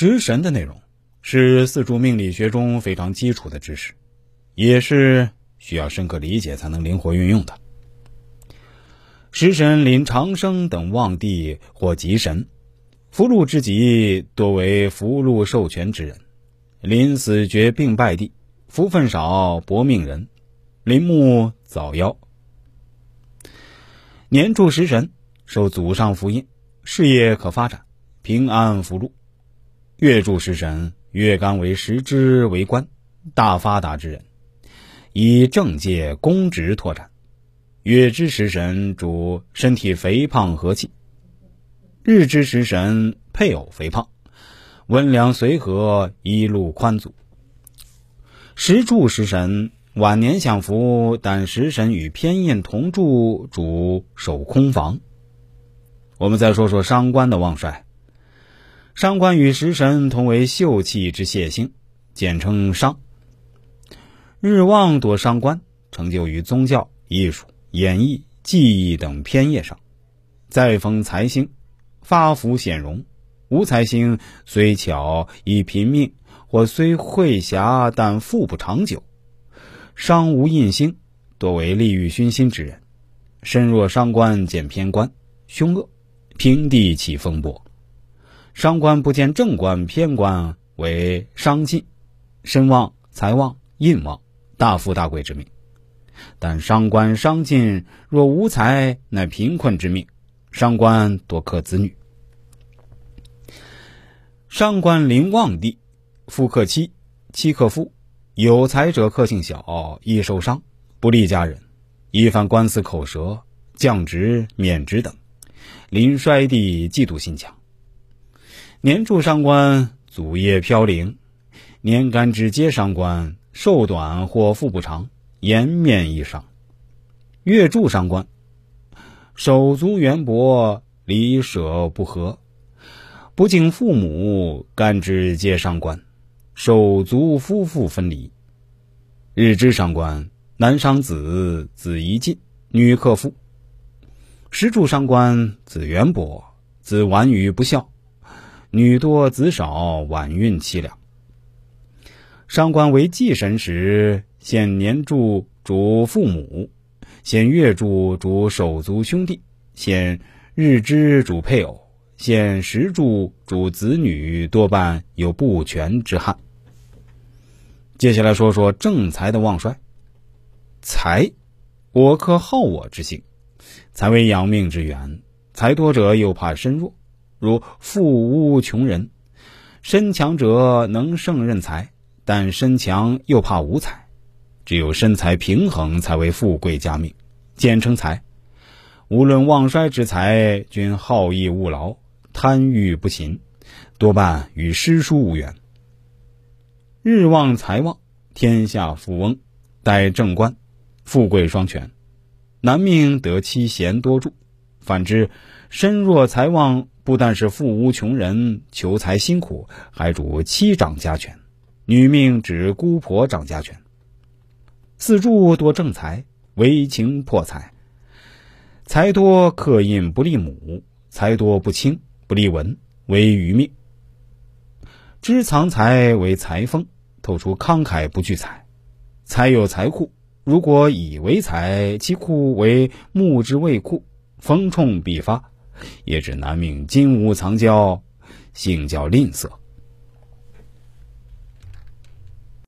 食神的内容是四柱命理学中非常基础的知识，也是需要深刻理解才能灵活运用的。食神临长生等旺地或吉神，福禄之吉多为福禄寿全之人；临死绝病败地，福分少薄命人，临木早夭。年柱食神受祖上福荫，事业可发展，平安福禄；月柱食神月干为食之为官，大发达之人，以政界公职拓展。月之食神主身体肥胖和气，日之食神配偶肥胖，温良随和，一路宽足。时柱食神晚年享福，但食神与偏印同柱，主守空房。我们再说说伤官的旺衰，伤官与食神同为秀气之泄星，简称伤。日旺多伤官，成就于宗教、艺术。演绎、技艺等偏业上，再逢财星，发福显荣；无财星虽巧以贫命，或虽慧侠，但富不长久。伤无印星，多为利欲熏心之人。身若伤官见偏官，凶恶，平地起风波。伤官不见正官偏官，为伤尽，身旺财旺印旺，大富大贵之命。但伤官伤尽，若无财，乃贫困之命。伤官多克子女。伤官临旺地，夫克妻，妻克夫。有财者克性小，易受伤，不利家人。一犯官司口舌，降职免职等。临衰地，嫉妒心强。年柱伤官，祖业飘零。年干支皆伤官，寿短或腹不长。颜面异伤，月柱伤官，手足缘薄，离舍不和，不敬父母，干支皆伤官，手足夫妇分离。日支伤官，男伤子，子宜尽，女克夫。时柱伤官，子缘薄，子晚愚不孝，女多子少，晚运凄凉。上官为忌神时。现年柱主父母，现月柱主手足兄弟，现日支主配偶，现时柱主子女，多半有不全之憾。接下来说说正财的旺衰。财，我克好我之性，财为养命之源。财多者又怕身弱，如富屋穷人。身强者能胜任财，但身强又怕无财。只有身财平衡，才为富贵加命，简称财。无论旺衰之财，均好逸恶劳，贪欲不勤，多半与诗书无缘。日旺财旺，天下富翁，待正官，富贵双全，男命得妻贤多助。反之，身弱财旺，不但是富无穷人，求财辛苦，还主妻掌家权，女命指姑婆掌家权。四柱多正财，为情破财。财多克印不利母，财多不轻不利文，为余命。知藏财为财风，透出慷慨不惧财。财有财库，如果以为财，其库为木之未库，逢冲必发，也指男命金屋藏娇，性较吝啬。